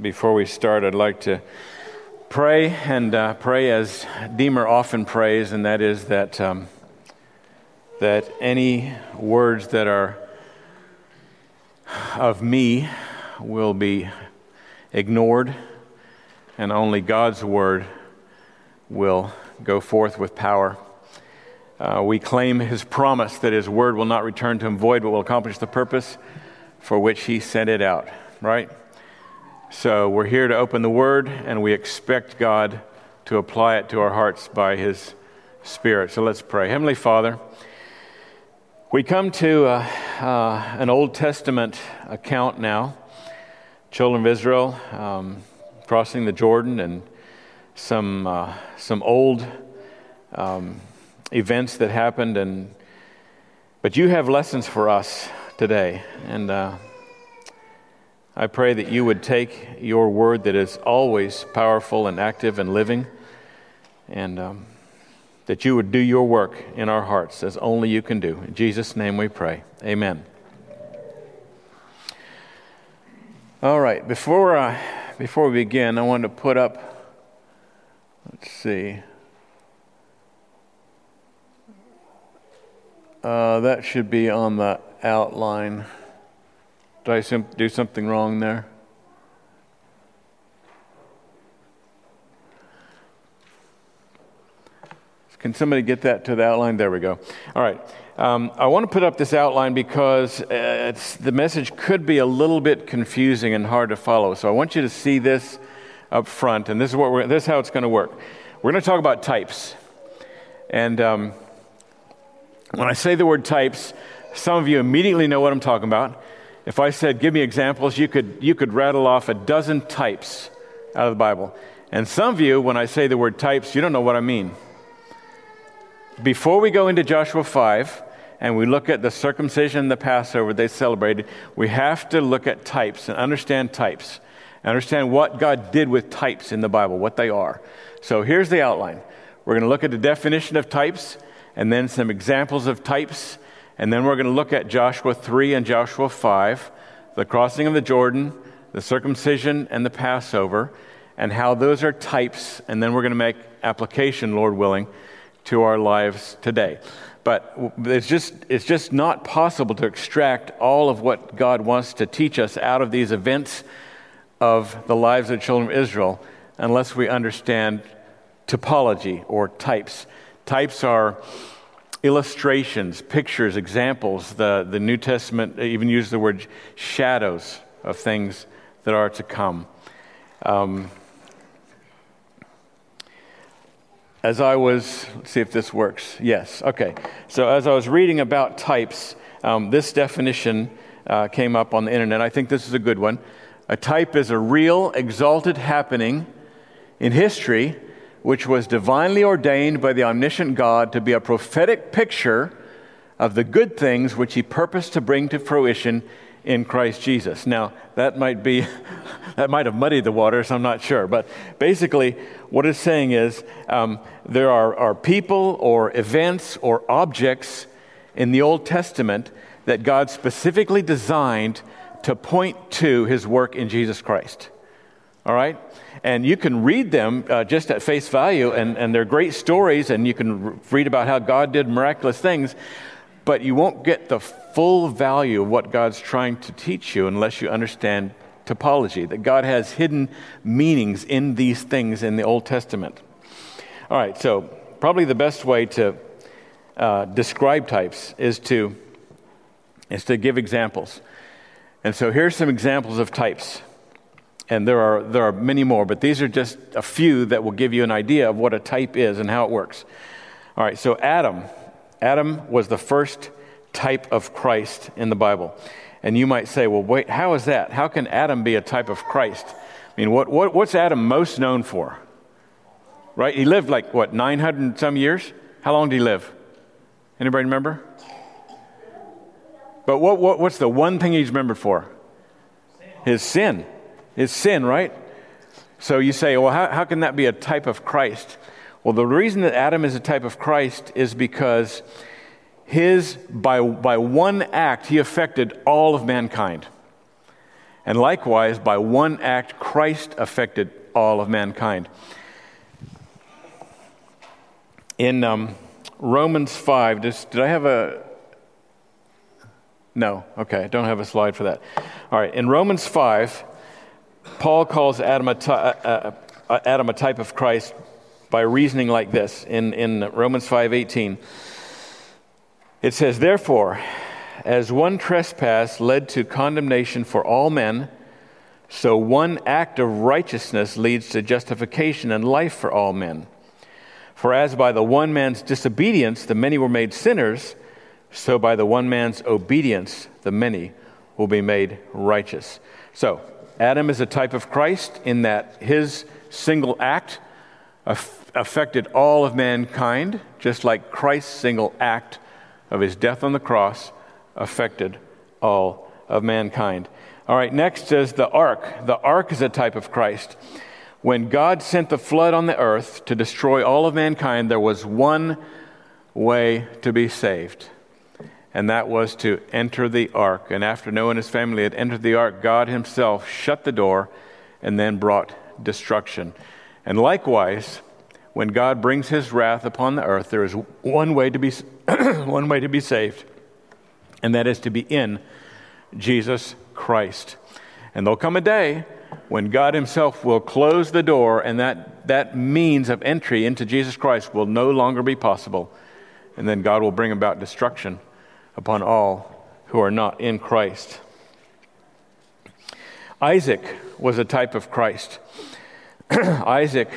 before we start, I'd like to pray and uh, pray as Deemer often prays, and that is that, um, that any words that are of me will be ignored, and only God's word will go forth with power. Uh, we claim his promise that his word will not return to him void, but will accomplish the purpose for which he sent it out, right? So we're here to open the Word, and we expect God to apply it to our hearts by His Spirit. So let's pray. Heavenly Father, we come to uh, uh, an Old Testament account now. Children of Israel um, crossing the Jordan and some, uh, some old um, events that happened. And, but you have lessons for us today. And uh, I pray that you would take your word that is always powerful and active and living, and um, that you would do your work in our hearts as only you can do. In Jesus' name we pray. Amen. All right, before, uh, before we begin, I want to put up, let's see. Uh, that should be on the outline. Did I do something wrong there? Can somebody get that to the outline? There we go. All right. Um, I want to put up this outline because uh, the message could be a little bit confusing and hard to follow. So I want you to see this up front, and this is what we're, this is how it's going to work. We're going to talk about types, and um, when I say the word types, some of you immediately know what I'm talking about. If I said, give me examples, you could, you could rattle off a dozen types out of the Bible. And some of you, when I say the word types, you don't know what I mean. Before we go into Joshua 5 and we look at the circumcision and the Passover they celebrated, we have to look at types and understand types. Understand what God did with types in the Bible, what they are. So here's the outline. We're going to look at the definition of types and then some examples of types and then we're going to look at Joshua 3 and Joshua 5, the crossing of the Jordan, the circumcision, and the Passover, and how those are types. And then we're going to make application, Lord willing, to our lives today. But it's just, it's just not possible to extract all of what God wants to teach us out of these events of the lives of the children of Israel unless we understand typology or types. Types are illustrations, pictures, examples. The, the New Testament even uses the word shadows of things that are to come. Um, as I was, let's see if this works. Yes, okay. So as I was reading about types, um, this definition uh, came up on the internet. I think this is a good one. A type is a real, exalted happening in history which was divinely ordained by the omniscient God to be a prophetic picture of the good things which he purposed to bring to fruition in Christ Jesus. Now, that might be, that might have muddied the waters, I'm not sure. But basically, what it's saying is um, there are, are people or events or objects in the Old Testament that God specifically designed to point to his work in Jesus Christ. All right? And you can read them uh, just at face value, and, and they're great stories, and you can read about how God did miraculous things, but you won't get the full value of what God's trying to teach you unless you understand typology, that God has hidden meanings in these things in the Old Testament. All right, so probably the best way to uh, describe types is to, is to give examples. And so here's some examples of types. And there are, there are many more, but these are just a few that will give you an idea of what a type is and how it works. All right, so Adam. Adam was the first type of Christ in the Bible. And you might say, well, wait, how is that? How can Adam be a type of Christ? I mean, what, what, what's Adam most known for? Right? He lived like, what, 900 some years? How long did he live? Anybody remember? But what, what, what's the one thing he's remembered for? His sin is sin, right? So you say, well, how, how can that be a type of Christ? Well, the reason that Adam is a type of Christ is because his, by, by one act, he affected all of mankind. And likewise, by one act, Christ affected all of mankind. In um, Romans 5, did I have a. No, okay, I don't have a slide for that. All right, in Romans 5, Paul calls Adam a, uh, uh, uh, Adam a type of Christ by reasoning like this in, in Romans 5:18. It says, "Therefore, as one trespass led to condemnation for all men, so one act of righteousness leads to justification and life for all men. For as by the one man's disobedience the many were made sinners, so by the one man's obedience the many will be made righteous." So, Adam is a type of Christ in that his single act affected all of mankind, just like Christ's single act of his death on the cross affected all of mankind. All right, next is the ark. The ark is a type of Christ. When God sent the flood on the earth to destroy all of mankind, there was one way to be saved, and that was to enter the ark. And after Noah and his family had entered the ark, God himself shut the door and then brought destruction. And likewise, when God brings his wrath upon the earth, there is one way to be, one way to be saved, and that is to be in Jesus Christ. And there'll come a day when God himself will close the door, and that, that means of entry into Jesus Christ will no longer be possible. And then God will bring about destruction upon all who are not in Christ. Isaac was a type of Christ. Isaac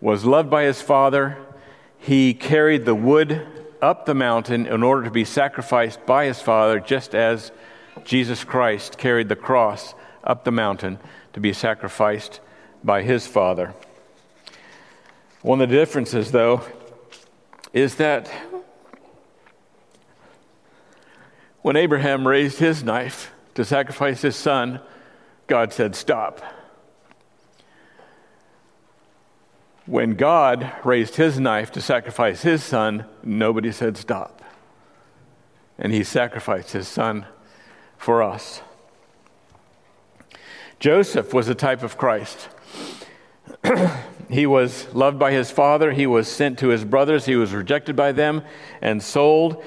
was loved by his father. He carried the wood up the mountain in order to be sacrificed by his father, just as Jesus Christ carried the cross up the mountain to be sacrificed by his father. One of the differences, though, is that when Abraham raised his knife to sacrifice his son, God said, Stop. When God raised his knife to sacrifice his son, nobody said stop. And he sacrificed his son for us. Joseph was a type of Christ. he was loved by his father. He was sent to his brothers. He was rejected by them and sold.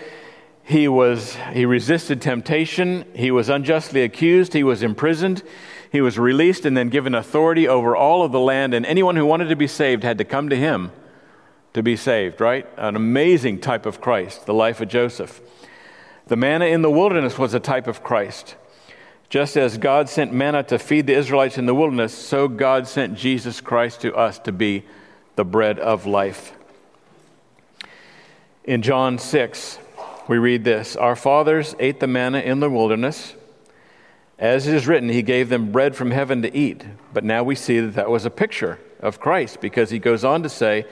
He, was, he resisted temptation. He was unjustly accused. He was imprisoned. He was released and then given authority over all of the land, and anyone who wanted to be saved had to come to him to be saved, right? An amazing type of Christ, the life of Joseph. The manna in the wilderness was a type of Christ. Just as God sent manna to feed the Israelites in the wilderness, so God sent Jesus Christ to us to be the bread of life. In John 6, we read this Our fathers ate the manna in the wilderness. As it is written, he gave them bread from heaven to eat. But now we see that that was a picture of Christ because he goes on to say,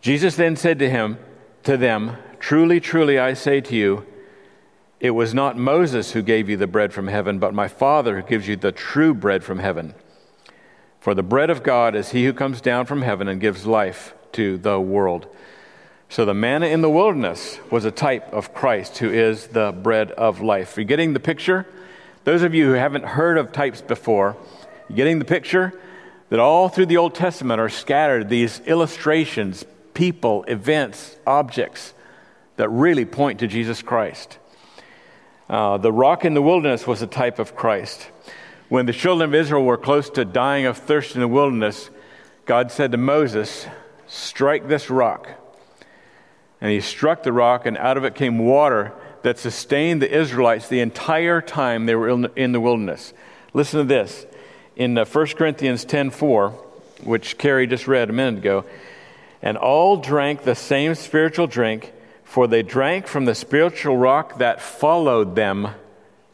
Jesus then said to him, to them, Truly, truly, I say to you, it was not Moses who gave you the bread from heaven, but my Father who gives you the true bread from heaven. For the bread of God is he who comes down from heaven and gives life to the world. So the manna in the wilderness was a type of Christ who is the bread of life. Are you getting the picture? Those of you who haven't heard of types before, you getting the picture that all through the Old Testament are scattered these illustrations, people, events, objects that really point to Jesus Christ. Uh, the rock in the wilderness was a type of Christ. When the children of Israel were close to dying of thirst in the wilderness, God said to Moses, Strike this rock. And he struck the rock, and out of it came water that sustained the Israelites the entire time they were in the wilderness. Listen to this. In 1 uh, Corinthians 10:4, which Carrie just read a minute ago, and all drank the same spiritual drink, for they drank from the spiritual rock that followed them,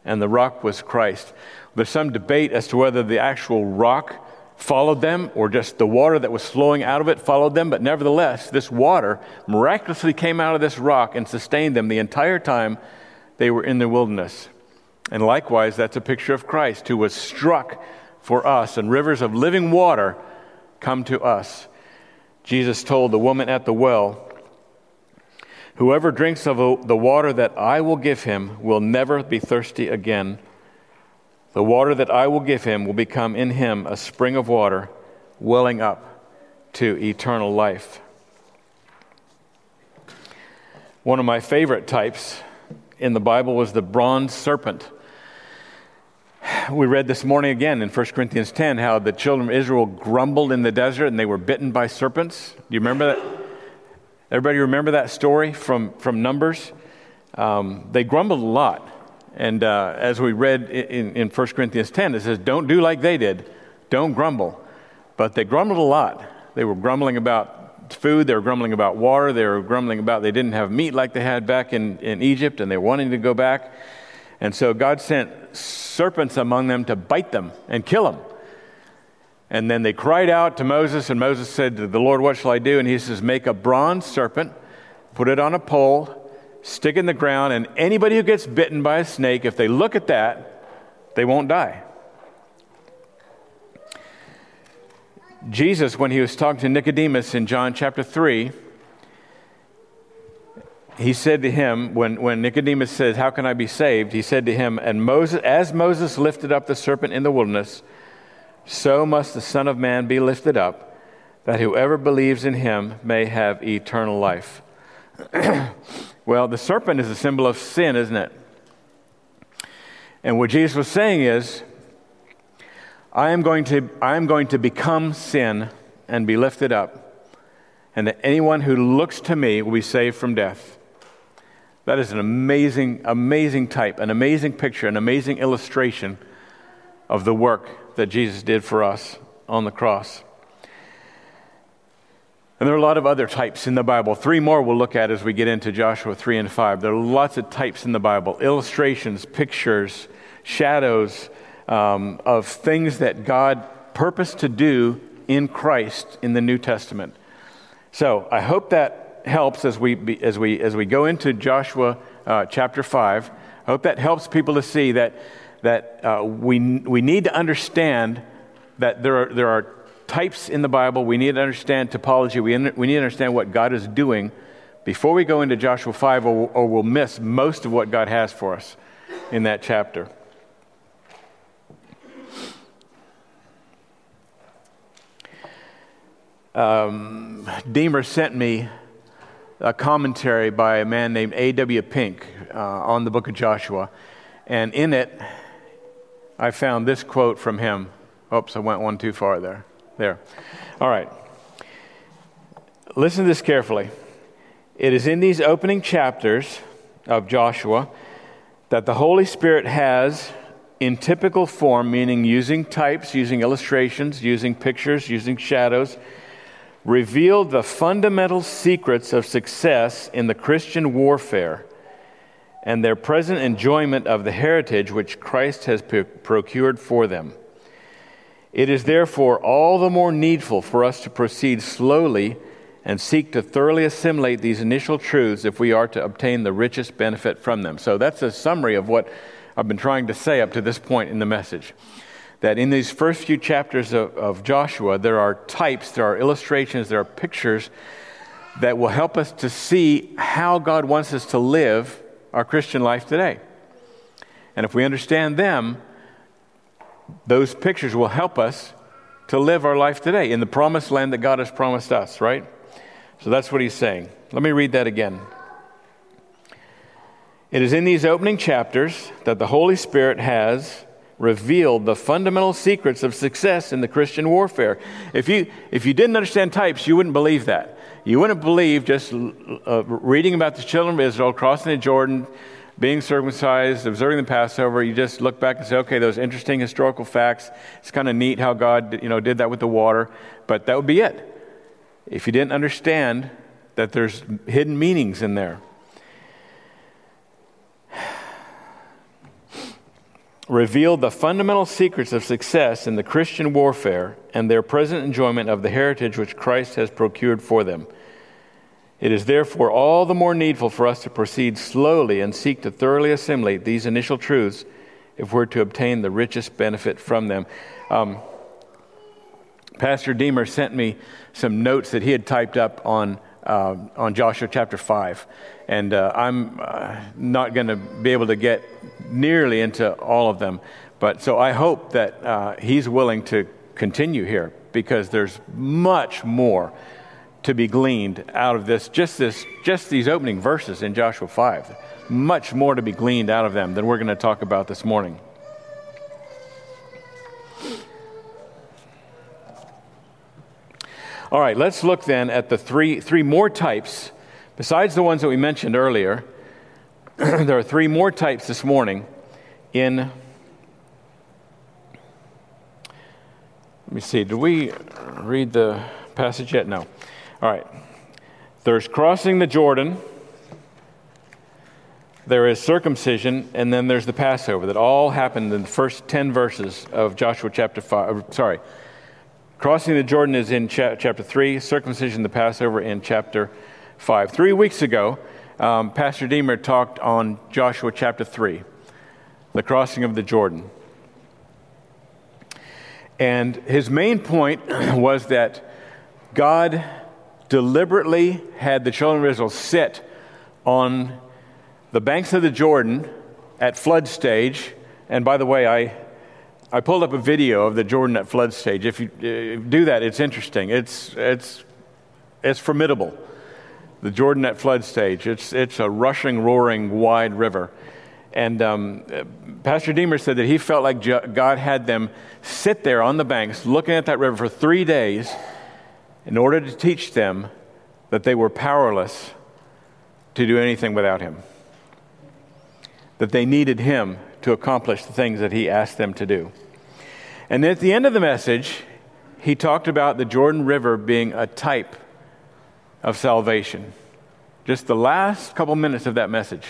and the rock was Christ. There's some debate as to whether the actual rock followed them or just the water that was flowing out of it followed them. But nevertheless, this water miraculously came out of this rock and sustained them the entire time they were in the wilderness. And likewise, that's a picture of Christ who was struck for us, and rivers of living water come to us. Jesus told the woman at the well, Whoever drinks of the water that I will give him will never be thirsty again. The water that I will give him will become in him a spring of water welling up to eternal life. One of my favorite types in the Bible was the bronze serpent. We read this morning again in 1 Corinthians 10 how the children of Israel grumbled in the desert and they were bitten by serpents. Do you remember that? Everybody remember that story from, from Numbers? Um, they grumbled a lot. And uh, as we read in, in 1 Corinthians 10, it says, Don't do like they did, don't grumble. But they grumbled a lot. They were grumbling about food, they were grumbling about water, they were grumbling about they didn't have meat like they had back in, in Egypt, and they were wanting to go back. And so God sent serpents among them to bite them and kill them. And then they cried out to Moses, and Moses said to the Lord, What shall I do? And he says, Make a bronze serpent, put it on a pole, stick in the ground, and anybody who gets bitten by a snake, if they look at that, they won't die. Jesus, when he was talking to Nicodemus in John chapter 3, he said to him, when, when Nicodemus says, How can I be saved? He said to him, And Moses, as Moses lifted up the serpent in the wilderness, so must the Son of Man be lifted up, that whoever believes in him may have eternal life. well, the serpent is a symbol of sin, isn't it? And what Jesus was saying is, I am going to, I am going to become sin and be lifted up, and that anyone who looks to me will be saved from death. That is an amazing, amazing type, an amazing picture, an amazing illustration of the work that Jesus did for us on the cross. And there are a lot of other types in the Bible. Three more we'll look at as we get into Joshua 3 and 5. There are lots of types in the Bible illustrations, pictures, shadows, um, of things that God purposed to do in Christ in the New Testament. So I hope that helps as we, as we, as we go into Joshua uh, chapter 5. I hope that helps people to see that, that uh, we, we need to understand that there are, there are types in the Bible. We need to understand typology. We, we need to understand what God is doing before we go into Joshua 5, or, or we'll miss most of what God has for us in that chapter. um, Deemer sent me a commentary by a man named A.W. Pink uh, on the book of Joshua. And in it, I found this quote from him. Oops, I went one too far there. There. All right. Listen to this carefully. It is in these opening chapters of Joshua that the Holy Spirit has, in typical form, meaning using types, using illustrations, using pictures, using shadows, revealed the fundamental secrets of success in the Christian warfare and their present enjoyment of the heritage which Christ has procured for them. It is therefore all the more needful for us to proceed slowly and seek to thoroughly assimilate these initial truths if we are to obtain the richest benefit from them. So that's a summary of what I've been trying to say up to this point in the message that in these first few chapters of, of, Joshua, there are types, there are illustrations, there are pictures that will help us to see how God wants us to live our Christian life today. And if we understand them, those pictures will help us to live our life today in the promised land that God has promised us, right? So that's what he's saying. Let me read that again. It is in these opening chapters that the Holy Spirit has revealed the fundamental secrets of success in the Christian warfare. If you, if you didn't understand types, you wouldn't believe that. You wouldn't believe just uh, reading about the children of Israel crossing the Jordan, being circumcised, observing the Passover. You just look back and say, okay, those interesting historical facts. It's kind of neat how God you know, did that with the water, but that would be it. If you didn't understand that there's hidden meanings in there. revealed the fundamental secrets of success in the Christian warfare and their present enjoyment of the heritage which Christ has procured for them. It is therefore all the more needful for us to proceed slowly and seek to thoroughly assimilate these initial truths if we're to obtain the richest benefit from them. Um, Pastor Deemer sent me some notes that he had typed up on, uh, on Joshua chapter 5. And uh, I'm uh, not going to be able to get nearly into all of them. But so I hope that uh, he's willing to continue here because there's much more to be gleaned out of this just this just these opening verses in Joshua 5 much more to be gleaned out of them than we're going to talk about this morning. All right let's look then at the three three more types. Besides the ones that we mentioned earlier there are three more types this morning in let me see did we read the passage yet? No all right. There's crossing the Jordan, there is circumcision, and then there's the Passover that all happened in the first 10 verses of Joshua chapter 5. Uh, sorry. Crossing the Jordan is in cha- chapter 3, circumcision, the Passover in chapter 5. Three weeks ago, um, Pastor Deemer talked on Joshua chapter 3, the crossing of the Jordan. And his main point was that God deliberately had the children of Israel sit on the banks of the Jordan at flood stage. And by the way, I, I pulled up a video of the Jordan at flood stage. If you uh, do that, it's interesting. It's, it's, it's formidable. The Jordan at flood stage. It's, it's a rushing, roaring, wide river. And um, Pastor Deemer said that he felt like God had them sit there on the banks looking at that river for three days in order to teach them that they were powerless to do anything without him, that they needed him to accomplish the things that he asked them to do. And at the end of the message, he talked about the Jordan River being a type of salvation. Just the last couple minutes of that message,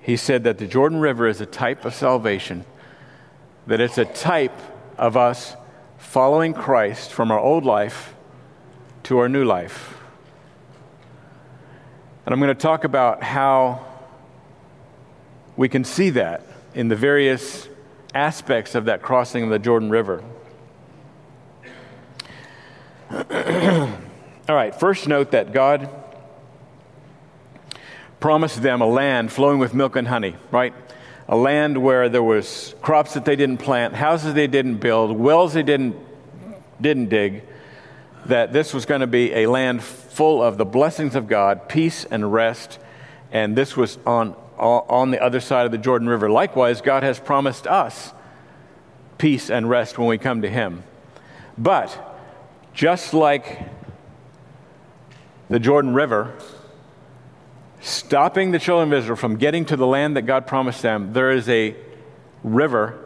he said that the Jordan River is a type of salvation, that it's a type of us following Christ from our old life to our new life. And I'm going to talk about how we can see that in the various aspects of that crossing of the Jordan River. All right, first note that God promised them a land flowing with milk and honey, right? A land where there was crops that they didn't plant, houses they didn't build, wells they didn't didn't dig, that this was going to be a land full of the blessings of God, peace and rest, and this was on, on the other side of the Jordan River. Likewise, God has promised us peace and rest when we come to Him. But just like the Jordan River, stopping the children of Israel from getting to the land that God promised them, there is a river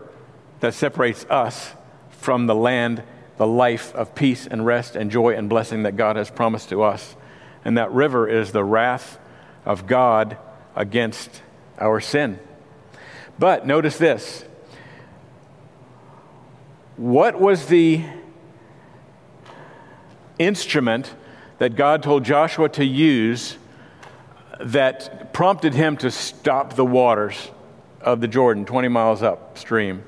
that separates us from the land the life of peace and rest and joy and blessing that God has promised to us. And that river is the wrath of God against our sin. But notice this what was the instrument that God told Joshua to use that prompted him to stop the waters of the Jordan 20 miles upstream?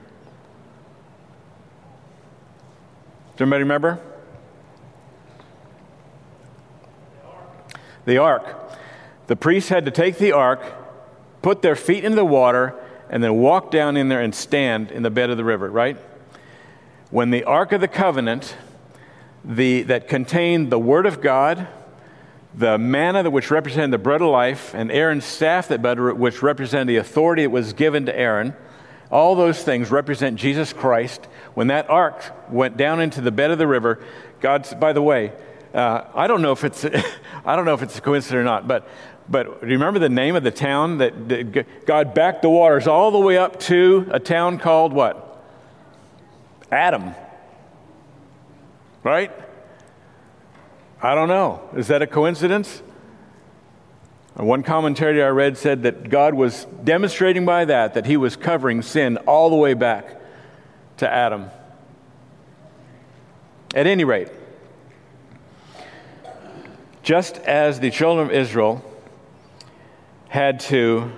Does anybody remember? The ark. The priests had to take the ark, put their feet into the water, and then walk down in there and stand in the bed of the river, right? When the ark of the covenant, the, that contained the word of God, the manna which represented the bread of life, and Aaron's staff that which represented the authority that was given to Aaron, all those things represent Jesus Christ. When that ark went down into the bed of the river, God's, by the way, uh, I don't know if it's, I don't know if it's a coincidence or not, but, but do you remember the name of the town that, that God backed the waters all the way up to a town called what? Adam. Right? I don't know. Is that a coincidence? One commentary I read said that God was demonstrating by that that he was covering sin all the way back to Adam. At any rate, just as the children of Israel had to,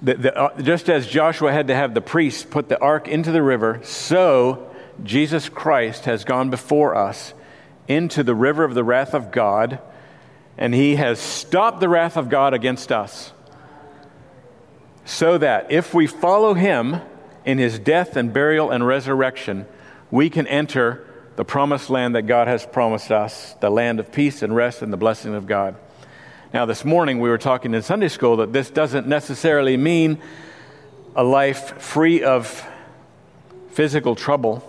the, the, uh, just as Joshua had to have the priests put the ark into the river, so Jesus Christ has gone before us into the river of the wrath of God, and he has stopped the wrath of God against us. so that if we follow him in his death and burial and resurrection, we can enter the promised land that God has promised us, the land of peace and rest and the blessing of God. Now, this morning we were talking in Sunday school that this doesn't necessarily mean a life free of physical trouble.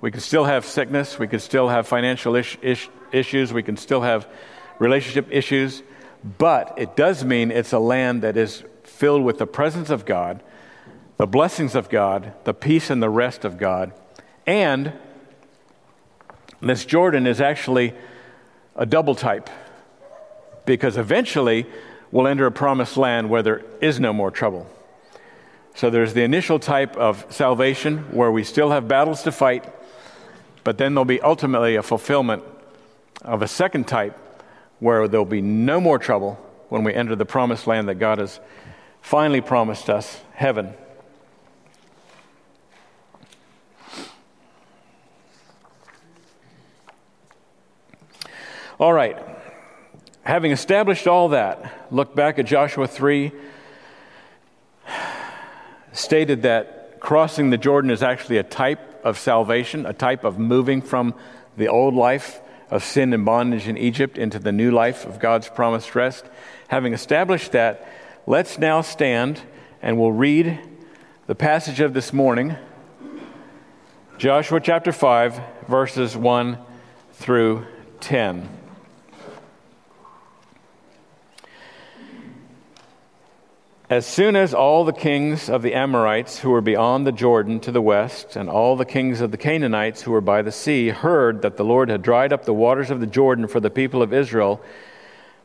We can still have sickness, we can still have financial ish, ish, issues, we can still have relationship issues, but it does mean it's a land that is filled with the presence of God, the blessings of God, the peace and the rest of God. And this Jordan is actually a double type because eventually we'll enter a promised land where there is no more trouble. So there's the initial type of salvation where we still have battles to fight, but then there'll be ultimately a fulfillment of a second type where there'll be no more trouble when we enter the promised land that God has finally promised us heaven. All right. Having established all that, look back at Joshua 3, stated that crossing the Jordan is actually a type of salvation, a type of moving from the old life of sin and bondage in Egypt into the new life of God's promised rest. Having established that, let's now stand and we'll read the passage of this morning, Joshua chapter 5, verses 1 through 10. As soon as all the kings of the Amorites who were beyond the Jordan to the west, and all the kings of the Canaanites who were by the sea, heard that the Lord had dried up the waters of the Jordan for the people of Israel,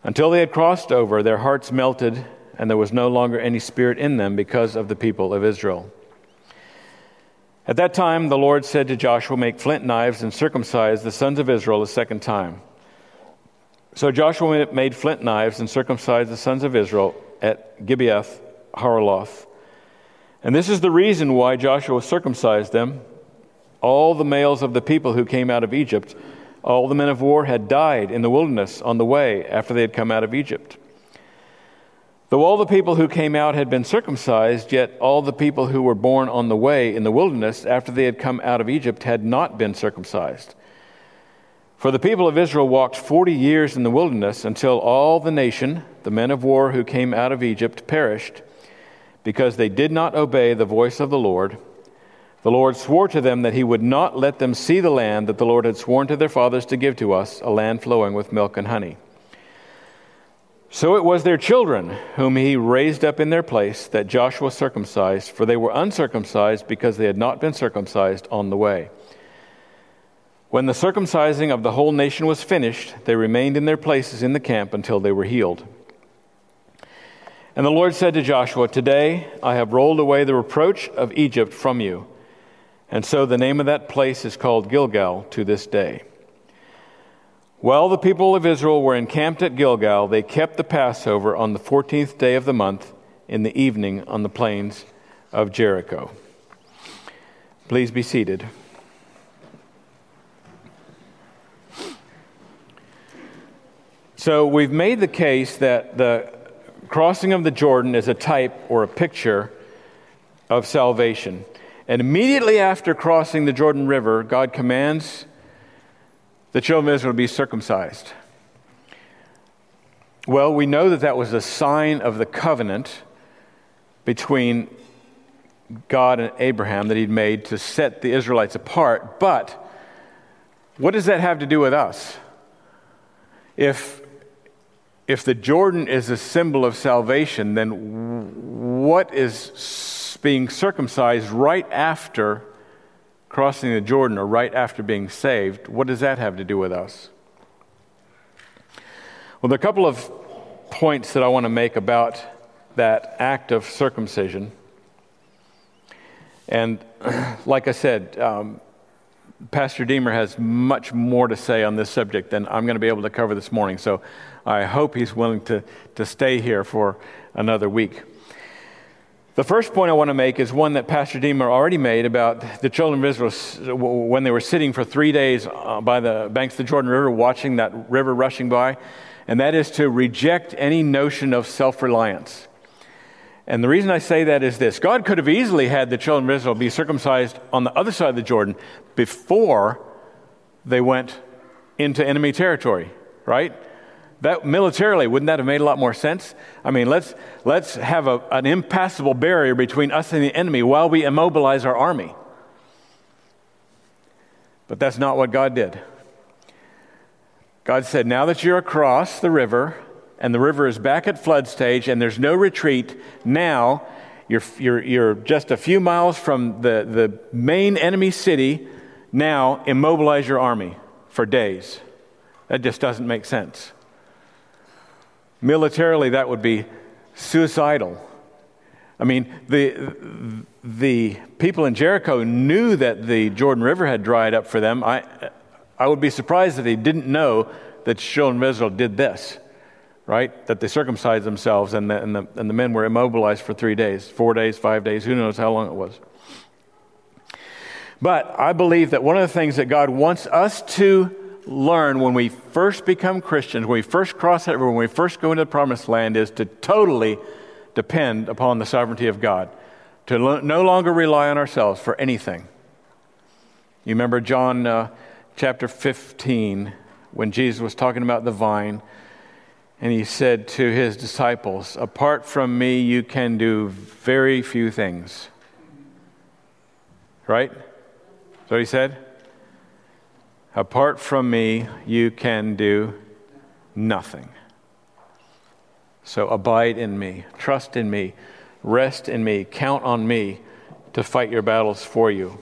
until they had crossed over, their hearts melted, and there was no longer any spirit in them because of the people of Israel. At that time, the Lord said to Joshua, Make flint knives and circumcise the sons of Israel a second time. So Joshua made flint knives and circumcised the sons of Israel at Gibeath Haaraloth. And this is the reason why Joshua circumcised them. All the males of the people who came out of Egypt, all the men of war had died in the wilderness on the way after they had come out of Egypt. Though all the people who came out had been circumcised, yet all the people who were born on the way in the wilderness after they had come out of Egypt had not been circumcised. For the people of Israel walked forty years in the wilderness until all the nation, the men of war who came out of Egypt, perished, because they did not obey the voice of the Lord. The Lord swore to them that he would not let them see the land that the Lord had sworn to their fathers to give to us, a land flowing with milk and honey. So it was their children whom he raised up in their place that Joshua circumcised, for they were uncircumcised because they had not been circumcised on the way. When the circumcising of the whole nation was finished, they remained in their places in the camp until they were healed. And the Lord said to Joshua, Today I have rolled away the reproach of Egypt from you. And so the name of that place is called Gilgal to this day. While the people of Israel were encamped at Gilgal, they kept the Passover on the 14th day of the month in the evening on the plains of Jericho. Please be seated. So we've made the case that the crossing of the Jordan is a type or a picture of salvation. And immediately after crossing the Jordan River, God commands the children of Israel to be circumcised. Well, we know that that was a sign of the covenant between God and Abraham that he'd made to set the Israelites apart. But what does that have to do with us? If if the Jordan is a symbol of salvation, then what is being circumcised right after crossing the Jordan or right after being saved? What does that have to do with us? Well, there are a couple of points that I want to make about that act of circumcision. And like I said, um, Pastor Deemer has much more to say on this subject than I'm going to be able to cover this morning. So I hope he's willing to, to stay here for another week. The first point I want to make is one that Pastor Deemer already made about the children of Israel when they were sitting for three days uh, by the banks of the Jordan River, watching that river rushing by, and that is to reject any notion of self reliance. And the reason I say that is this God could have easily had the children of Israel be circumcised on the other side of the Jordan before they went into enemy territory, right? That militarily, wouldn't that have made a lot more sense? I mean, let's, let's have a, an impassable barrier between us and the enemy while we immobilize our army. But that's not what God did. God said, Now that you're across the river, and the river is back at flood stage, and there's no retreat, now you're, you're, you're just a few miles from the, the main enemy city. Now immobilize your army for days. That just doesn't make sense. Militarily, that would be suicidal. I mean, the, the people in Jericho knew that the Jordan River had dried up for them. I, I would be surprised that they didn't know that children of Israel did this, right? That they circumcised themselves and the, and, the, and the men were immobilized for three days, four days, five days, who knows how long it was. But I believe that one of the things that God wants us to learn when we first become Christians, when we first cross that river, when we first go into the promised land, is to totally depend upon the sovereignty of God, to lo- no longer rely on ourselves for anything. You remember John uh, chapter 15 when Jesus was talking about the vine, and he said to his disciples, Apart from me, you can do very few things. Right? So he said? Apart from me, you can do nothing. So abide in me, trust in me, rest in me, count on me to fight your battles for you.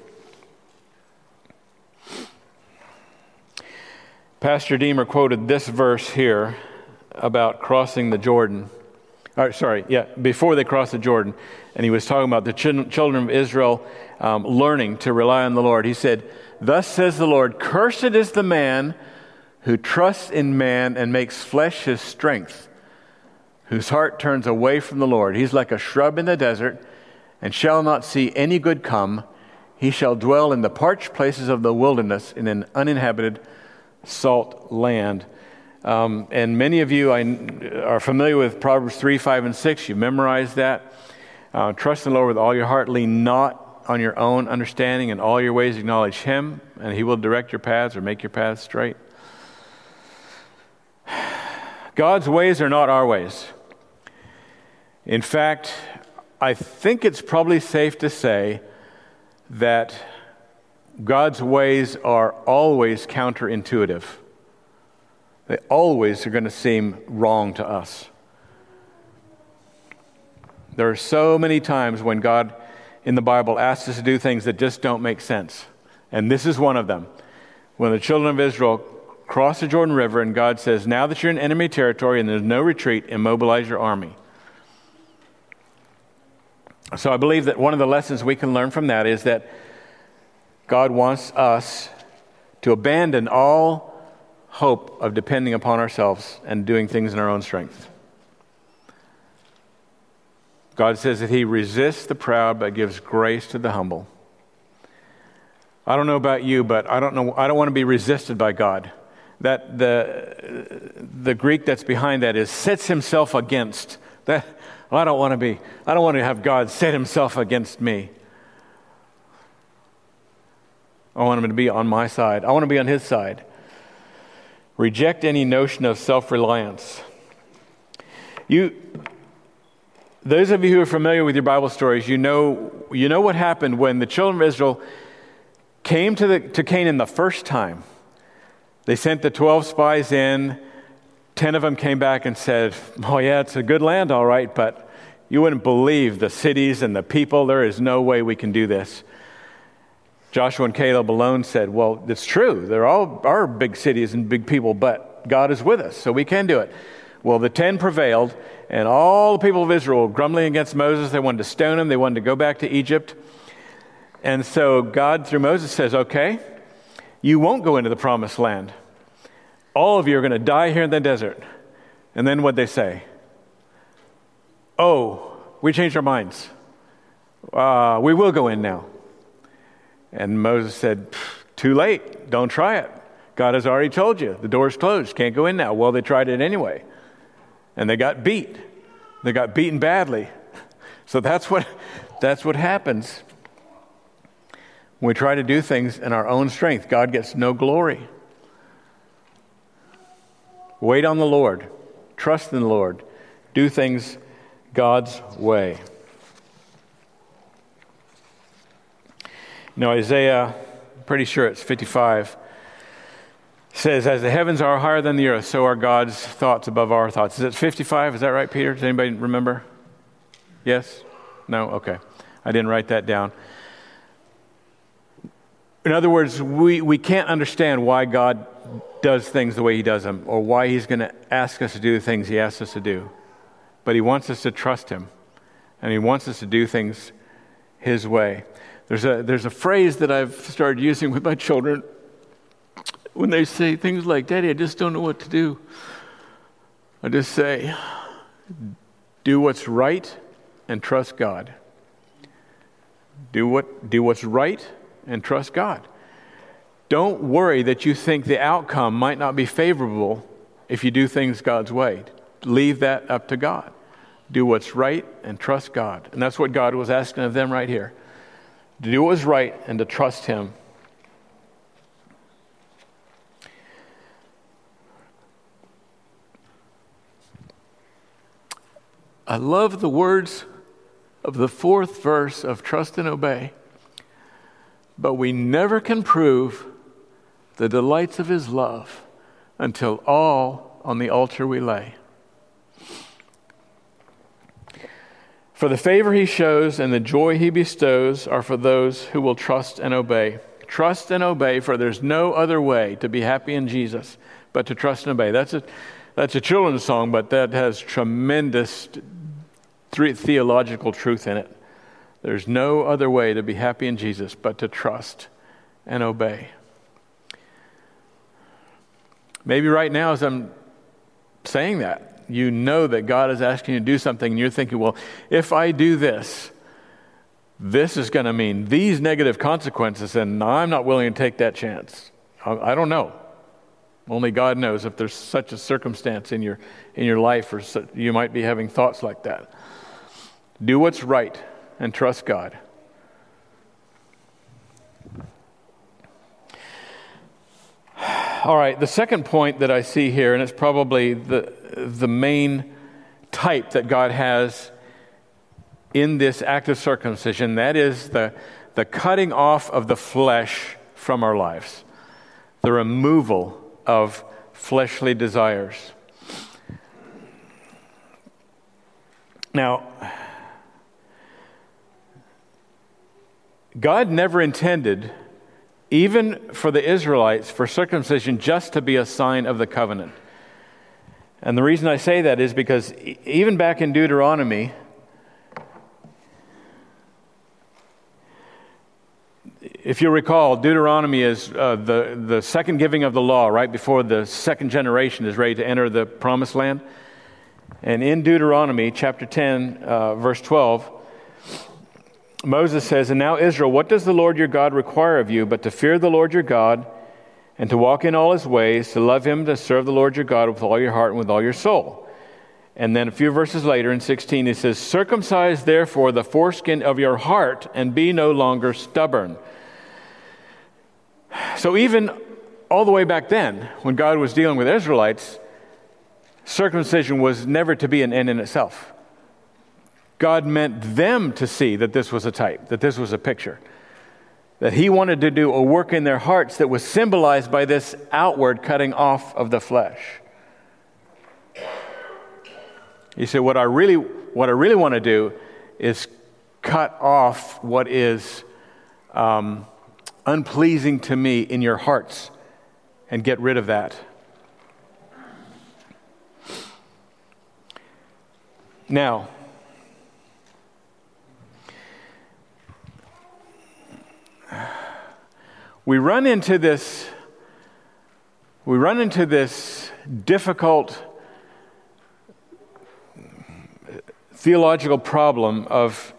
Pastor Deemer quoted this verse here about crossing the Jordan. Or, sorry, yeah, before they crossed the Jordan, and he was talking about the ch- children of Israel um, learning to rely on the Lord. He said, Thus says the Lord, Cursed is the man who trusts in man and makes flesh his strength, whose heart turns away from the Lord. He's like a shrub in the desert and shall not see any good come. He shall dwell in the parched places of the wilderness in an uninhabited salt land. Um, and many of you I, are familiar with Proverbs 3, 5, and 6. You memorized that. Uh, trust in the Lord with all your heart. Lean not on your own understanding. In all your ways, acknowledge Him, and He will direct your paths or make your paths straight. God's ways are not our ways. In fact, I think it's probably safe to say that God's ways are always counterintuitive. They always are going to seem wrong to us. There are so many times when God in the Bible asks us to do things that just don't make sense. And this is one of them. When the children of Israel cross the Jordan River and God says, Now that you're in enemy territory and there's no retreat, immobilize your army. So I believe that one of the lessons we can learn from that is that God wants us to abandon all hope of depending upon ourselves and doing things in our own strength. God says that He resists the proud but gives grace to the humble. I don't know about you, but I don't know. I don't want to be resisted by God. That the the Greek that's behind that is sets himself against. That I don't want to be. I don't want to have God set Himself against me. I want Him to be on my side. I want to be on His side. Reject any notion of self reliance. You those of you who are familiar with your Bible stories, you know, you know what happened when the children of Israel came to, the, to Canaan the first time. They sent the 12 spies in. Ten of them came back and said, Oh, yeah, it's a good land, all right, but you wouldn't believe the cities and the people. There is no way we can do this. Joshua and Caleb alone said, Well, it's true. There all are big cities and big people, but God is with us, so we can do it. Well, the ten prevailed, and all the people of Israel grumbling against Moses. They wanted to stone him, they wanted to go back to Egypt. And so God, through Moses, says, Okay, you won't go into the promised land. All of you are going to die here in the desert. And then what they say? Oh, we changed our minds. Uh, we will go in now. And Moses said, Too late. Don't try it. God has already told you. The door's closed. Can't go in now. Well, they tried it anyway and they got beat. They got beaten badly. So that's what, that's what happens when we try to do things in our own strength. God gets no glory. Wait on the Lord, trust in the Lord, do things God's way. Know, Isaiah, pretty sure it's 55, says, As the heavens are higher than the earth, so are God's thoughts above our thoughts. Is it 55? Is that right, Peter? Does anybody remember? Yes? No? Okay. I didn't write that down. In other words, we, we can't understand why God does things the way He does them or why He's going to ask us to do the things He asks us to do. But He wants us to trust Him and He wants us to do things His way. There's a, there's a phrase that I've started using with my children when they say things like, Daddy, I just don't know what to do. I just say, do what's right and trust God. Do, what, do what's right and trust God. Don't worry that you think the outcome might not be favorable if you do things God's way. Leave that up to God. Do what's right and trust God. And that's what God was asking of them right here to do what was right and to trust Him. I love the words of the fourth verse of trust and obey. But we never can prove the delights of his love until all on the altar we lay. For the favor he shows and the joy he bestows are for those who will trust and obey. Trust and obey, for there's no other way to be happy in Jesus but to trust and obey. That's a, that's a children's song, but that has tremendous theological truth in it. There's no other way to be happy in Jesus but to trust and obey. Maybe right now, as I'm saying that, you know that God is asking you to do something, and you're thinking, well, if I do this, this is going to mean these negative consequences, and I'm not willing to take that chance. I don't know. Only God knows if there's such a circumstance in your, in your life, or so, you might be having thoughts like that. Do what's right and trust God. All right, the second point that I see here, and it's probably the, the main type that God has in this act of circumcision, that is the, the cutting off of the flesh from our lives, the removal of fleshly desires. Now, God never intended, even for the Israelites, for circumcision just to be a sign of the covenant. And the reason I say that is because even back in Deuteronomy, if you recall, Deuteronomy is uh, the, the second giving of the law, right before the second generation is ready to enter the promised land. And in Deuteronomy chapter 10, uh, verse 12, Moses says, And now, Israel, what does the Lord your God require of you but to fear the Lord your God and to walk in all his ways, to love him, to serve the Lord your God with all your heart and with all your soul? And then a few verses later in 16, he says, Circumcise therefore the foreskin of your heart and be no longer stubborn. So, even all the way back then, when God was dealing with Israelites, circumcision was never to be an end in itself. God meant them to see that this was a type, that this was a picture. That He wanted to do a work in their hearts that was symbolized by this outward cutting off of the flesh. He said, What I really, what I really want to do is cut off what is um, unpleasing to me in your hearts and get rid of that. Now, we run into this we run into this difficult theological problem of,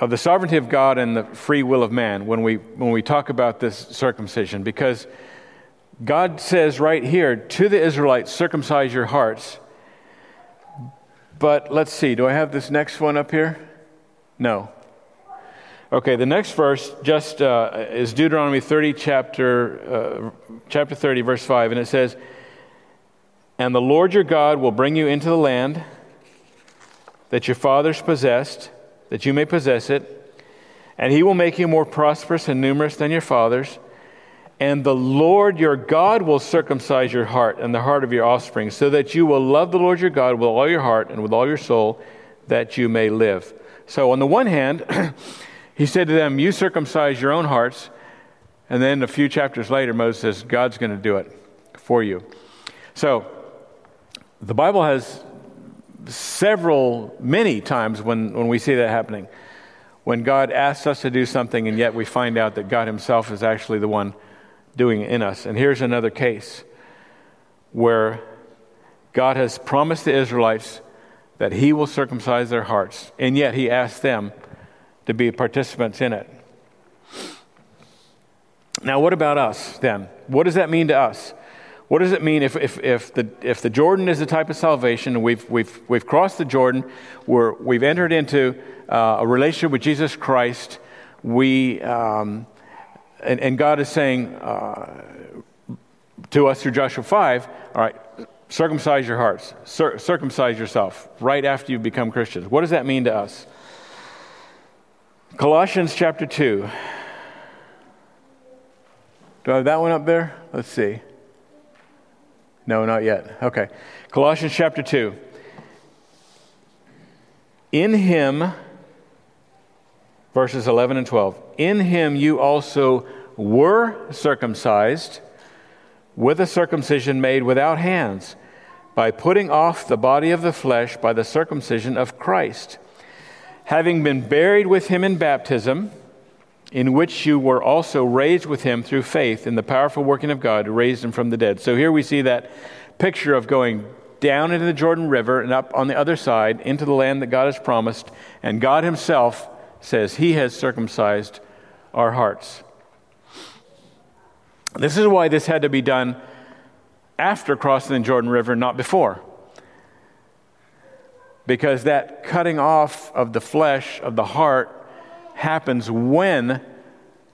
of the sovereignty of God and the free will of man when we, when we talk about this circumcision because God says right here to the Israelites, circumcise your hearts. But let's see, do I have this next one up here? No. Okay, the next verse just uh, is Deuteronomy 30, chapter, uh, chapter 30, verse 5, and it says, And the Lord your God will bring you into the land that your fathers possessed, that you may possess it, and he will make you more prosperous and numerous than your fathers. And the Lord your God will circumcise your heart and the heart of your offspring, so that you will love the Lord your God with all your heart and with all your soul, that you may live. So, on the one hand, he said to them, You circumcise your own hearts. And then a few chapters later, Moses says, God's going to do it for you. So, the Bible has several, many times when, when we see that happening. When God asks us to do something, and yet we find out that God Himself is actually the one doing it in us. And here's another case where God has promised the Israelites that He will circumcise their hearts, and yet He asked them to be participants in it. Now, what about us then? What does that mean to us? What does it mean if, if, if, the, if the Jordan is the type of salvation, we've, we've, we've crossed the Jordan, we're, we've entered into uh, a relationship with Jesus Christ, we, um, and, and, God is saying uh, to us through Joshua 5, all right, circumcise your hearts, Cir- circumcise yourself right after you become Christians. What does that mean to us? Colossians chapter 2. Do I have that one up there? Let's see. No, not yet. Okay. Colossians chapter 2. In him, verses 11 and 12, in him you also were circumcised with a circumcision made without hands, by putting off the body of the flesh by the circumcision of Christ, having been buried with him in baptism in which you were also raised with him through faith in the powerful working of God who raised him from the dead. So here we see that picture of going down into the Jordan River and up on the other side into the land that God has promised, and God himself says he has circumcised our hearts. This is why this had to be done after crossing the Jordan River, not before. Because that cutting off of the flesh, of the heart, happens when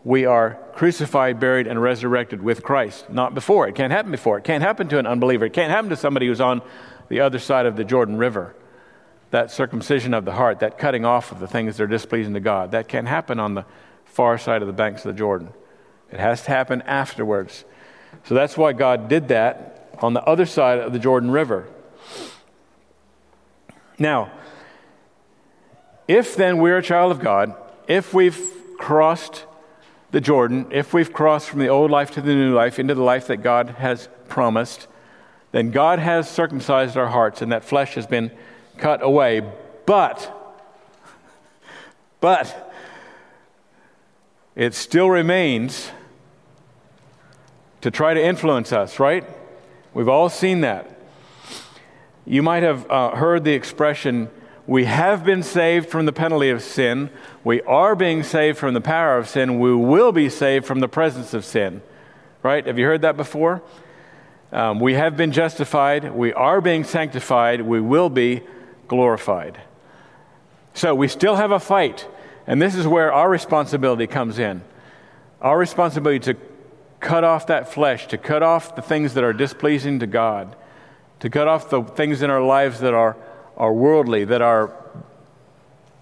we are crucified, buried, and resurrected with Christ, not before. It can't happen before. It can't happen to an unbeliever. It can't happen to somebody who's on the other side of the Jordan River. That circumcision of the heart, that cutting off of the things that are displeasing to God, that can't happen on the far side of the banks of the Jordan. It has to happen afterwards. So that's why God did that on the other side of the Jordan River. Now, if then we're a child of God, if we've crossed the Jordan, if we've crossed from the old life to the new life into the life that God has promised, then God has circumcised our hearts and that flesh has been cut away. But, but, it still remains to try to influence us, right? We've all seen that. You might have uh, heard the expression, we have been saved from the penalty of sin. We are being saved from the power of sin. We will be saved from the presence of sin. Right? Have you heard that before? Um, we have been justified. We are being sanctified. We will be glorified. So we still have a fight. And this is where our responsibility comes in. Our responsibility to cut off that flesh, to cut off the things that are displeasing to God, to cut off the things in our lives that are are worldly, that our,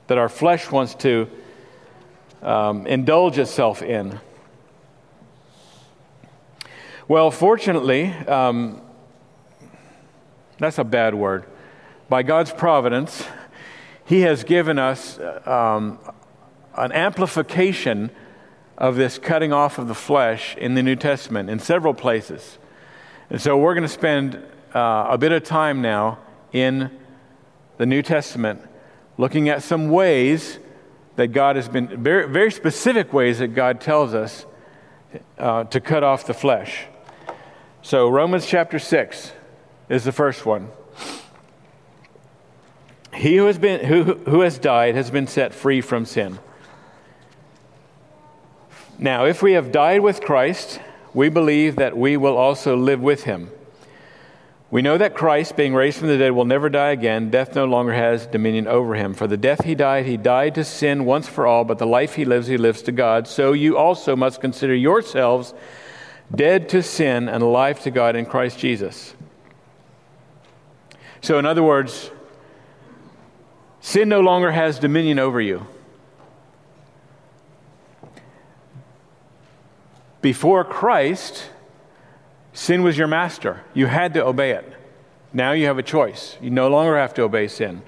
that our flesh wants to um, indulge itself in. Well, fortunately, um, that's a bad word. By God's providence, He has given us um, an amplification of this cutting off of the flesh in the New Testament in several places. And so we're going to spend uh, a bit of time now in the New Testament, looking at some ways that God has been, very, very specific ways that God tells us uh, to cut off the flesh. So, Romans chapter 6 is the first one. He who has, been, who, who has died has been set free from sin. Now, if we have died with Christ, we believe that we will also live with him. We know that Christ, being raised from the dead, will never die again. Death no longer has dominion over him. For the death he died, he died to sin once for all, but the life he lives, he lives to God. So you also must consider yourselves dead to sin and alive to God in Christ Jesus. So, in other words, sin no longer has dominion over you. Before Christ, Sin was your master. You had to obey it. Now you have a choice. You no longer have to obey sin.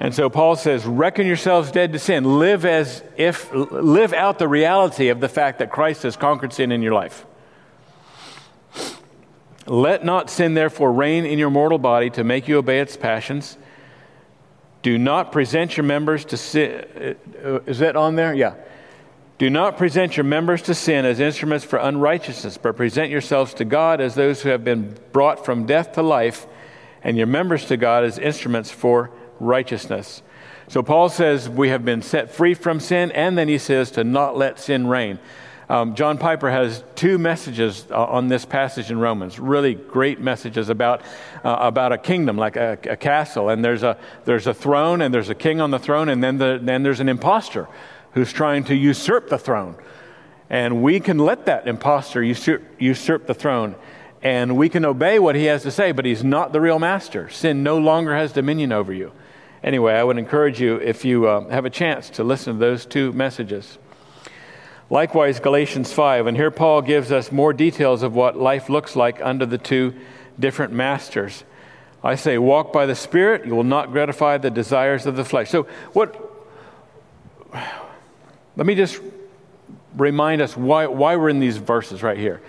And so Paul says, reckon yourselves dead to sin. Live as if, live out the reality of the fact that Christ has conquered sin in your life. Let not sin therefore reign in your mortal body to make you obey its passions. Do not present your members to sin. Uh, is that on there? Yeah. Do not present your members to sin as instruments for unrighteousness, but present yourselves to God as those who have been brought from death to life, and your members to God as instruments for righteousness. So Paul says we have been set free from sin, and then he says to not let sin reign. Um, John Piper has two messages uh, on this passage in Romans, really great messages about, uh, about a kingdom, like a, a, castle, and there's a, there's a throne, and there's a king on the throne, and then, the, then there's an impostor who's trying to usurp the throne. And we can let that impostor usurp, usurp the throne. And we can obey what he has to say, but he's not the real master. Sin no longer has dominion over you. Anyway, I would encourage you, if you uh, have a chance, to listen to those two messages. Likewise, Galatians 5, and here Paul gives us more details of what life looks like under the two different masters. I say, walk by the Spirit, you will not gratify the desires of the flesh. So, what, let me just remind us why, why we're in these verses right here.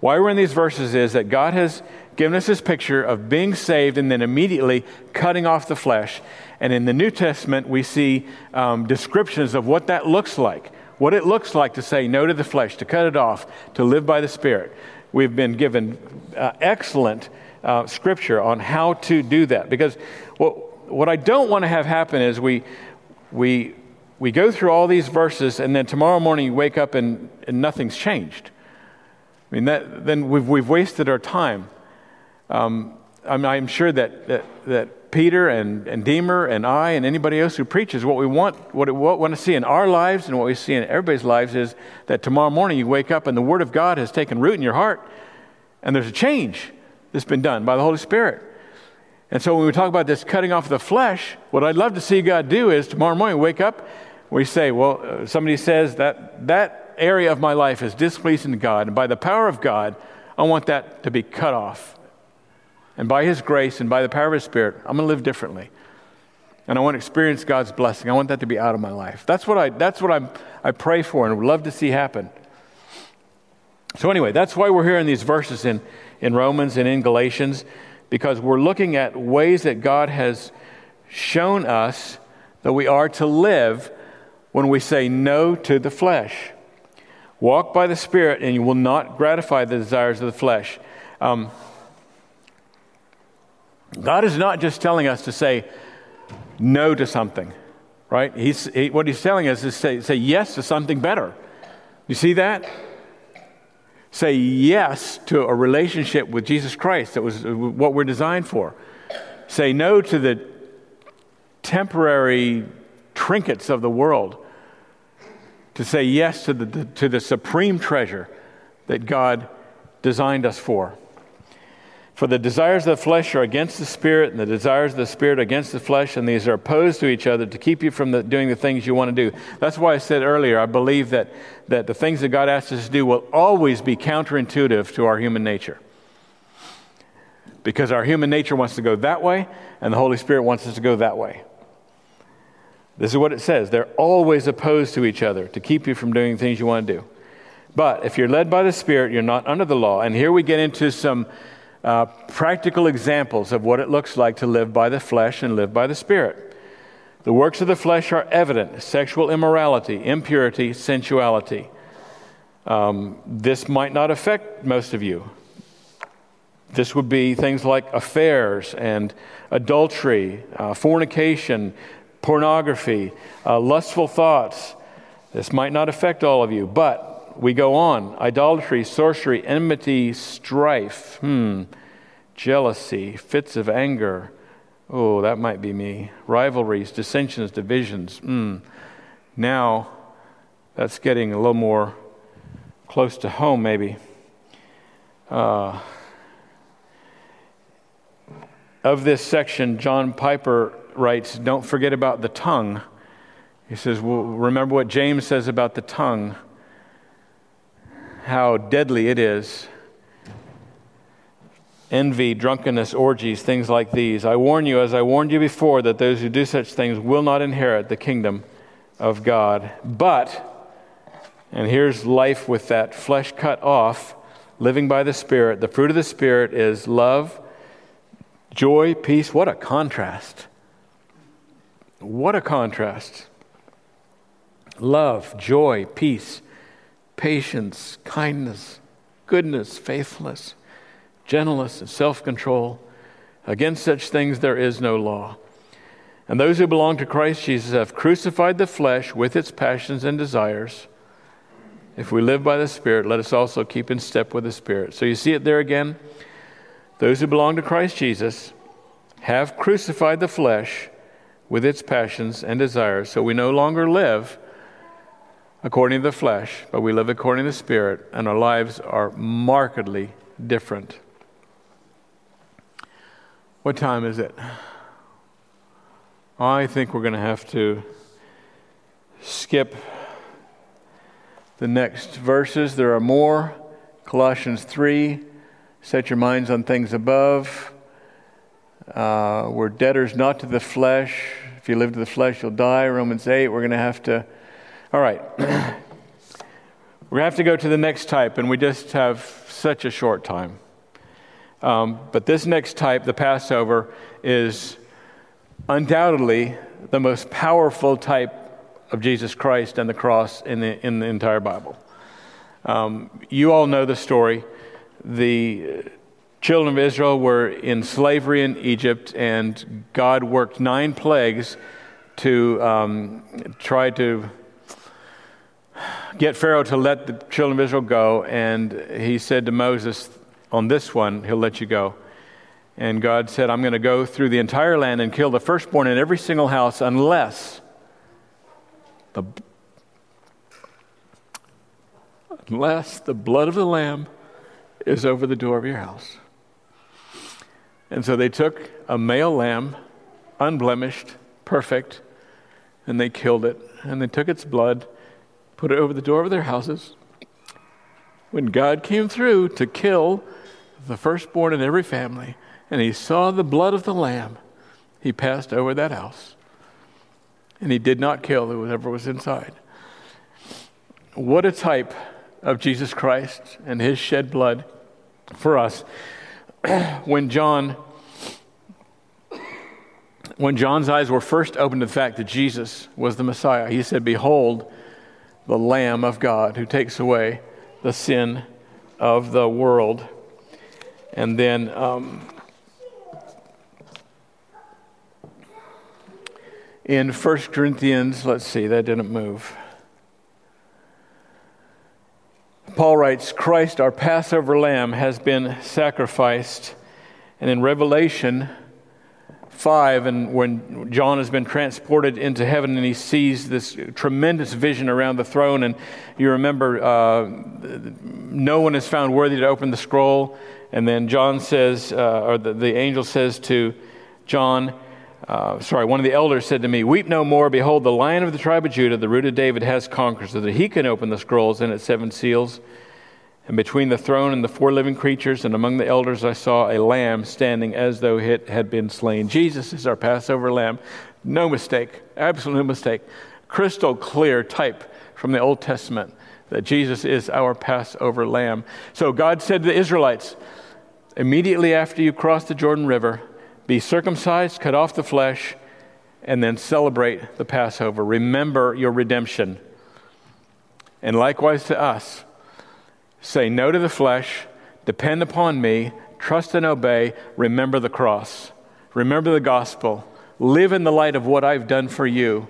Why we're in these verses is that God has given us this picture of being saved and then immediately cutting off the flesh. And in the New Testament, we see um, descriptions of what that looks like. What it looks like to say no to the flesh, to cut it off, to live by the Spirit. We've been given uh, excellent uh, scripture on how to do that. Because what, what I don't want to have happen is we, we we go through all these verses, and then tomorrow morning you wake up and, and nothing's changed. I mean, that, then we've, we've wasted our time. Um, I'm, I'm, sure that, that, that Peter and, and Deemer and I and anybody else who preaches, what we want, what we want to see in our lives and what we see in everybody's lives is that tomorrow morning you wake up and the Word of God has taken root in your heart, and there's a change that's been done by the Holy Spirit. And so when we talk about this cutting off the flesh, what I'd love to see God do is tomorrow morning wake up we say, well, uh, somebody says that that area of my life is displeasing to God, and by the power of God, I want that to be cut off. And by His grace and by the power of His Spirit, I'm going to live differently. And I want to experience God's blessing. I want that to be out of my life. That's what I, that's what I'm, I pray for and would love to see happen. So, anyway, that's why we're here in these verses in, in Romans and in Galatians, because we're looking at ways that God has shown us that we are to live when we say no to the flesh. Walk by the Spirit, and you will not gratify the desires of the flesh. Um, God is not just telling us to say no to something, right? He's, he, what He's telling us is say, say yes to something better. You see that? Say yes to a relationship with Jesus Christ that was what we're designed for. Say no to the temporary trinkets of the world to say yes to the, to the supreme treasure that God designed us for. For the desires of the flesh are against the spirit, and the desires of the spirit against the flesh, and these are opposed to each other to keep you from the, doing the things you want to do. That's why I said earlier, I believe that, that the things that God asks us to do will always be counterintuitive to our human nature. Because our human nature wants to go that way, and the Holy Spirit wants us to go that way. This is what it says. They're always opposed to each other to keep you from doing things you want to do. But if you're led by the Spirit, you're not under the law. And here we get into some uh, practical examples of what it looks like to live by the flesh and live by the Spirit. The works of the flesh are evident sexual immorality, impurity, sensuality. Um, this might not affect most of you. This would be things like affairs and adultery, uh, fornication, pornography, uh, lustful thoughts. This might not affect all of you, but we go on idolatry, sorcery, enmity, strife, hmm, jealousy, fits of anger. Oh, that might be me. Rivalries, dissensions, divisions. Mm. Now, that's getting a little more close to home, maybe. Uh, of this section, John Piper writes Don't forget about the tongue. He says, well, Remember what James says about the tongue, how deadly it is. Envy, drunkenness, orgies, things like these. I warn you, as I warned you before, that those who do such things will not inherit the kingdom of God. But, and here's life with that flesh cut off, living by the Spirit. The fruit of the Spirit is love Joy, peace, what a contrast. What a contrast. Love, joy, peace, patience, kindness, goodness, faithfulness, gentleness, and self control. Against such things there is no law. And those who belong to Christ Jesus have crucified the flesh with its passions and desires. If we live by the Spirit, let us also keep in step with the Spirit. So you see it there again. Those who belong to Christ Jesus have crucified the flesh with its passions and desires. So we no longer live according to the flesh, but we live according to the Spirit, and our lives are markedly different. What time is it? I think we're going to have to skip the next verses. There are more. Colossians 3 Set your minds on things above. Uh, we're debtors not to the flesh. If you live to the flesh, you'll die. Romans 8. We're going to have to. All right. to have to go to the next type, and we just have such a short time. Um, but this next type, the Passover, is undoubtedly the most powerful type of Jesus Christ and the cross in the, in the entire Bible. Um, you all know the story the children of Israel were in slavery in Egypt, and God worked nine plagues to um, try to get Pharaoh to let the children of Israel go. And he said to Moses, On this one, he'll let you go. And God said, I'm going to go through the entire land and kill the firstborn in every single house unless the, unless the blood of the Lamb is over the door of your house. And so they took a male lamb, unblemished, perfect, and they killed it. And they took its blood, put it over the door of their houses. When God came through to kill the firstborn in every family, and he saw the blood of the lamb, he passed over that house. And he did not kill whoever was inside. What a type of Jesus Christ and his shed blood for us. when John when John's eyes were first opened to the fact that Jesus was the Messiah, he said, Behold, the Lamb of God who takes away the sin of the world. And then um, in 1 Corinthians, let's see, that didn't move. Paul writes, Christ, our Passover lamb, has been sacrificed. And in Revelation 5, and when John has been transported into heaven and he sees this tremendous vision around the throne, and you remember uh, no one is found worthy to open the scroll. And then John says, uh, or the, the angel says to John, uh, sorry, one of the elders said to me, Weep no more. Behold, the lion of the tribe of Judah, the root of David, has conquered, so that he can open the scrolls and its seven seals. And between the throne and the four living creatures, and among the elders, I saw a lamb standing as though it had been slain. Jesus is our Passover lamb. No mistake, absolute no mistake. Crystal clear type from the Old Testament that Jesus is our Passover lamb. So God said to the Israelites, immediately after you cross the Jordan River, be circumcised, cut off the flesh, and then celebrate the Passover. Remember your redemption. And likewise to us, say no to the flesh, depend upon me, trust and obey, remember the cross, remember the gospel, live in the light of what I've done for you.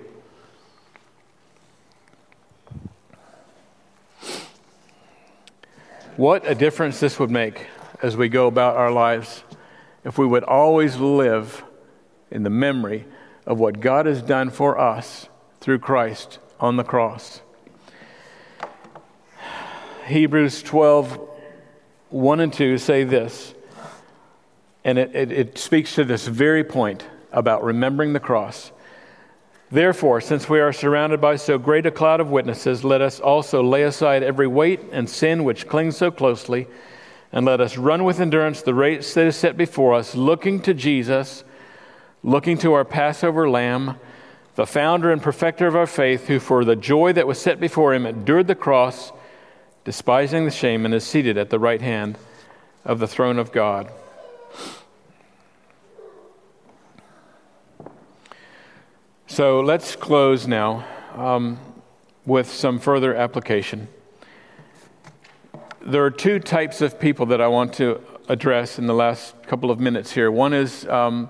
What a difference this would make as we go about our lives if we would always live in the memory of what God has done for us through Christ on the cross. Hebrews 12, 1 and 2 say this, and it, it, it speaks to this very point about remembering the cross. Therefore, since we are surrounded by so great a cloud of witnesses, let us also lay aside every weight and sin which clings so closely, and let us run with endurance the race that is set before us, looking to Jesus, looking to our Passover lamb, the founder and perfecter of our faith, who for the joy that was set before him endured the cross, despising the shame, and is seated at the right hand of the throne of God. So let's close now um, with some further application. There are two types of people that I want to address in the last couple of minutes here. One is um,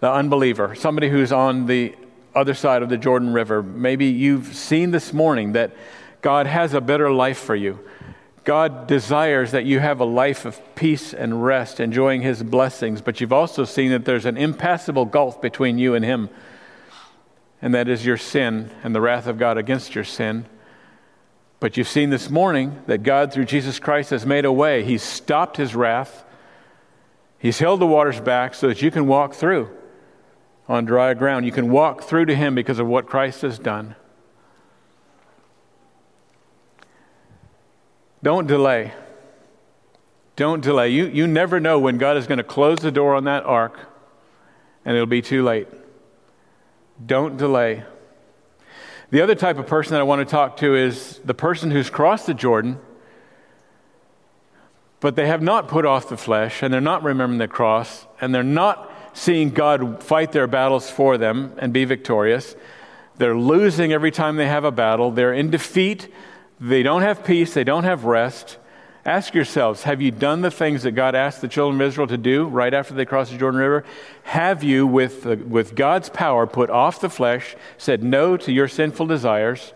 the unbeliever, somebody who's on the other side of the Jordan River. Maybe you've seen this morning that God has a better life for you. God desires that you have a life of peace and rest, enjoying His blessings, but you've also seen that there's an impassable gulf between you and Him and that is your sin and the wrath of God against your sin. But you've seen this morning that God, through Jesus Christ, has made a way. He's stopped his wrath, He's held the waters back so that you can walk through on dry ground. You can walk through to Him because of what Christ has done. Don't delay. Don't delay. You, you never know when God is going to close the door on that ark and it'll be too late. Don't delay. The other type of person that I want to talk to is the person who's crossed the Jordan, but they have not put off the flesh, and they're not remembering the cross, and they're not seeing God fight their battles for them and be victorious. They're losing every time they have a battle. They're in defeat. They don't have peace. They don't have rest. Ask yourselves have you done the things that God asked the children of Israel to do right after they crossed the Jordan River? Have you, with, the, with God's power, put off the flesh, said no to your sinful desires,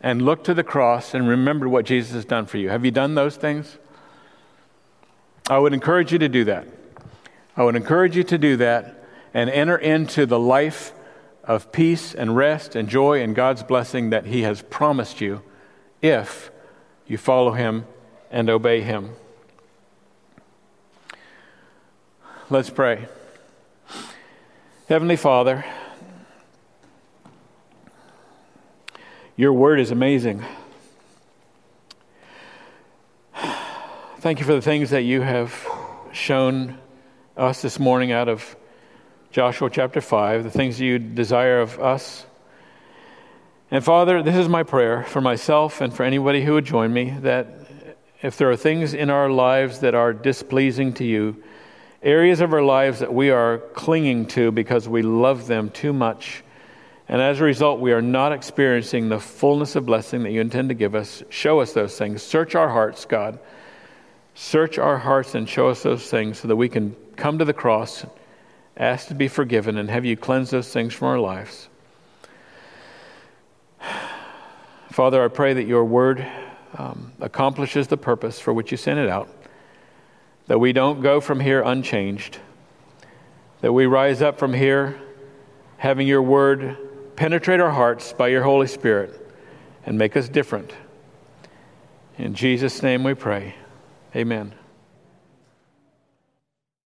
and looked to the cross and remembered what Jesus has done for you? Have you done those things? I would encourage you to do that. I would encourage you to do that and enter into the life of peace and rest and joy and God's blessing that He has promised you if you follow Him and obey Him. Let's pray. Heavenly Father, your word is amazing. Thank you for the things that you have shown us this morning out of Joshua chapter 5, the things you desire of us. And Father, this is my prayer for myself and for anybody who would join me that if there are things in our lives that are displeasing to you, areas of our lives that we are clinging to because we love them too much, and as a result, we are not experiencing the fullness of blessing that you intend to give us, show us those things. Search our hearts, God. Search our hearts and show us those things so that we can come to the cross, ask to be forgiven, and have you cleanse those things from our lives. Father, I pray that your word um, accomplishes the purpose for which you sent it out. That we don't go from here unchanged. That we rise up from here having your word penetrate our hearts by your Holy Spirit and make us different. In Jesus' name we pray. Amen.